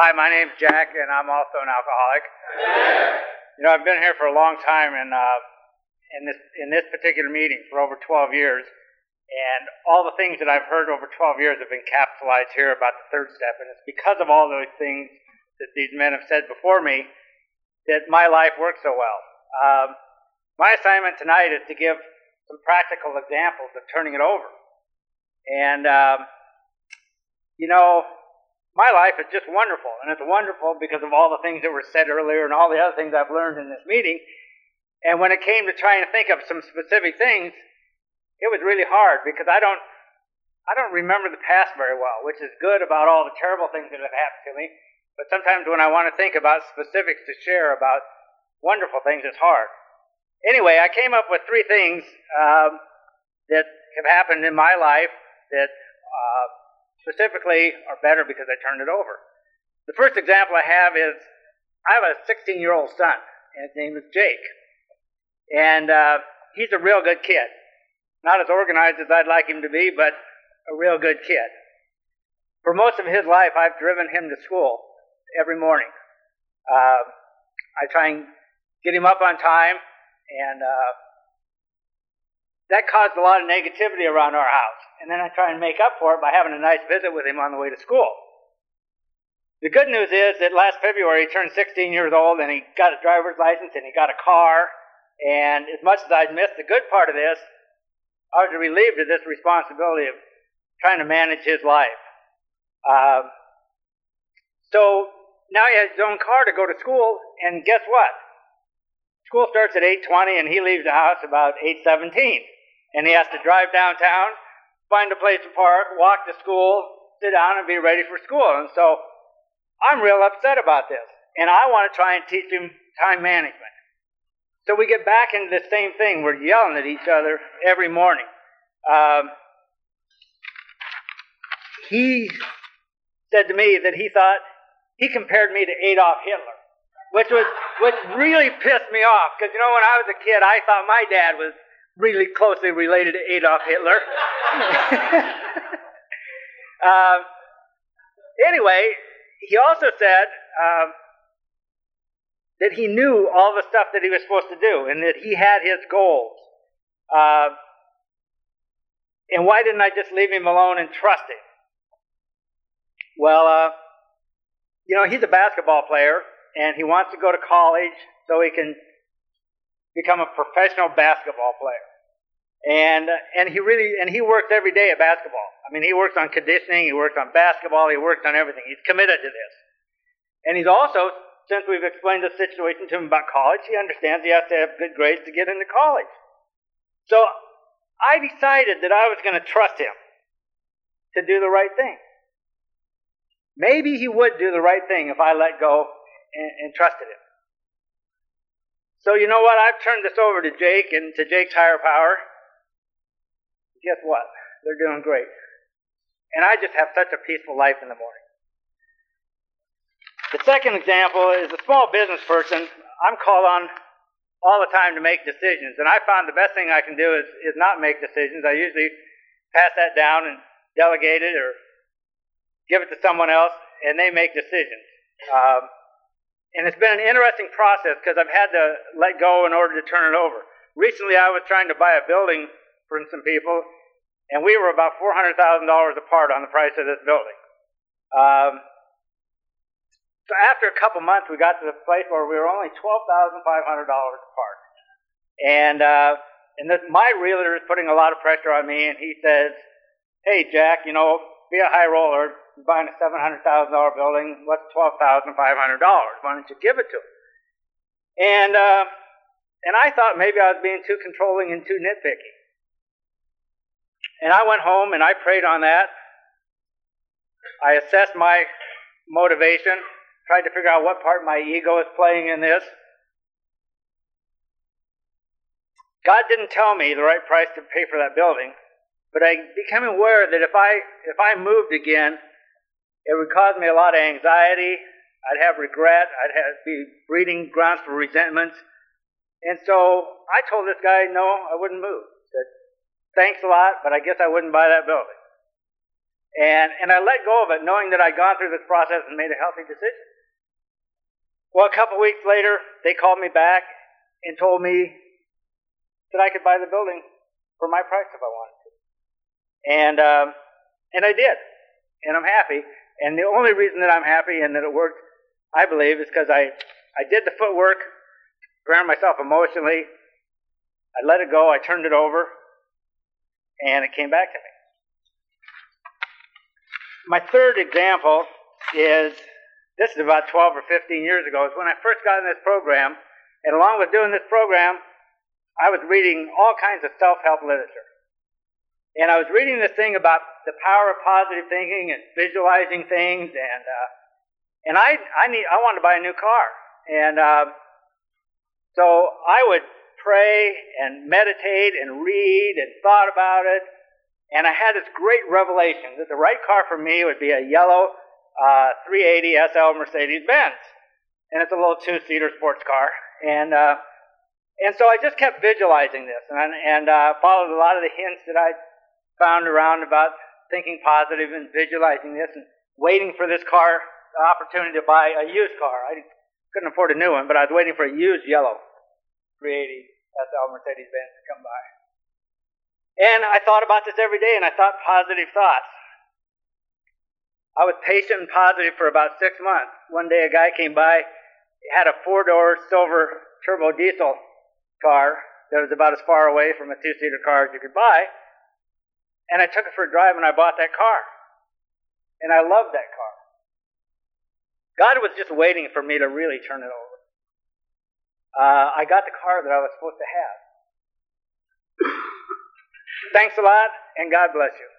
Hi, my name's Jack, and I'm also an alcoholic. You know, I've been here for a long time, and uh, in this in this particular meeting for over 12 years, and all the things that I've heard over 12 years have been capitalized here about the third step, and it's because of all those things that these men have said before me that my life works so well. Um, my assignment tonight is to give some practical examples of turning it over, and um, you know, my life is just wonderful, and it's wonderful because of all the things that were said earlier and all the other things I've learned in this meeting. And when it came to trying to think of some specific things, it was really hard because I don't, I don't remember the past very well, which is good about all the terrible things that have happened to me. But sometimes when I want to think about specifics to share about wonderful things, it's hard. Anyway, I came up with three things um, that have happened in my life that uh, specifically are better because I turned it over. The first example I have is I have a 16 year old son, and his name is Jake. And uh, he's a real good kid. Not as organized as I'd like him to be, but a real good kid. For most of his life, I've driven him to school every morning. Uh, I try and get him up on time, and uh, that caused a lot of negativity around our house and then I try and make up for it by having a nice visit with him on the way to school. The good news is that last February he turned 16 years old and he got a driver's license and he got a car. And as much as I'd missed the good part of this, I was relieved of this responsibility of trying to manage his life. Um, so now he has his own car to go to school, and guess what? School starts at 8:20, and he leaves the house about 8:17, and he has to drive downtown find a place to park, walk to school, sit down, and be ready for school. And so I'm real upset about this. And I want to try and teach him time management. So we get back into the same thing. We're yelling at each other every morning. Um, he said to me that he thought he compared me to Adolf Hitler, which was which really pissed me off because you know when I was a kid I thought my dad was really closely related to Adolf Hitler. uh, anyway, he also said um, that he knew all the stuff that he was supposed to do and that he had his goals. Uh, and why didn't I just leave him alone and trust him? Well, uh, you know, he's a basketball player and he wants to go to college so he can become a professional basketball player. And and he really and he works every day at basketball. I mean, he works on conditioning, he works on basketball, he works on everything. He's committed to this. And he's also, since we've explained the situation to him about college, he understands he has to have good grades to get into college. So I decided that I was going to trust him to do the right thing. Maybe he would do the right thing if I let go and, and trusted him. So you know what? I've turned this over to Jake and to Jake's higher power. Guess what? They're doing great. And I just have such a peaceful life in the morning. The second example is a small business person. I'm called on all the time to make decisions. And I found the best thing I can do is, is not make decisions. I usually pass that down and delegate it or give it to someone else, and they make decisions. Um, and it's been an interesting process because I've had to let go in order to turn it over. Recently, I was trying to buy a building from some people, and we were about $400,000 apart on the price of this building. Um, so after a couple months, we got to the place where we were only $12,500 apart. And, uh, and this, my realtor is putting a lot of pressure on me, and he says, Hey, Jack, you know, be a high roller buying a seven hundred thousand dollar building. What's twelve thousand five hundred dollars? Why don't you give it to him? And uh, and I thought maybe I was being too controlling and too nitpicky. And I went home and I prayed on that. I assessed my motivation, tried to figure out what part my ego is playing in this. God didn't tell me the right price to pay for that building, but I became aware that if I if I moved again, it would cause me a lot of anxiety. I'd have regret. I'd have, be breeding grounds for resentments. And so I told this guy, no, I wouldn't move. I said, thanks a lot, but I guess I wouldn't buy that building. And, and I let go of it knowing that I'd gone through this process and made a healthy decision. Well, a couple weeks later, they called me back and told me that I could buy the building for my price if I wanted to. And, um, and I did. And I'm happy. And the only reason that I'm happy and that it worked, I believe, is because I, I did the footwork, ground myself emotionally, I let it go, I turned it over, and it came back to me. My third example is this is about 12 or 15 years ago. It's when I first got in this program, and along with doing this program, I was reading all kinds of self help literature. And I was reading this thing about the power of positive thinking and visualizing things, and uh, and I I need I wanted to buy a new car, and uh, so I would pray and meditate and read and thought about it. And I had this great revelation that the right car for me would be a yellow uh, 380 SL Mercedes Benz. And it's a little two seater sports car. And, uh, and so I just kept visualizing this and, and uh, followed a lot of the hints that I found around about thinking positive and visualizing this and waiting for this car the opportunity to buy a used car. I couldn't afford a new one, but I was waiting for a used yellow 380 SL Mercedes Benz to come by. And I thought about this every day and I thought positive thoughts. I was patient and positive for about six months. One day a guy came by, he had a four door silver turbo diesel car that was about as far away from a two seater car as you could buy. And I took it for a drive and I bought that car. And I loved that car. God was just waiting for me to really turn it over uh, I got the car that I was supposed to have. Thanks a lot, and God bless you.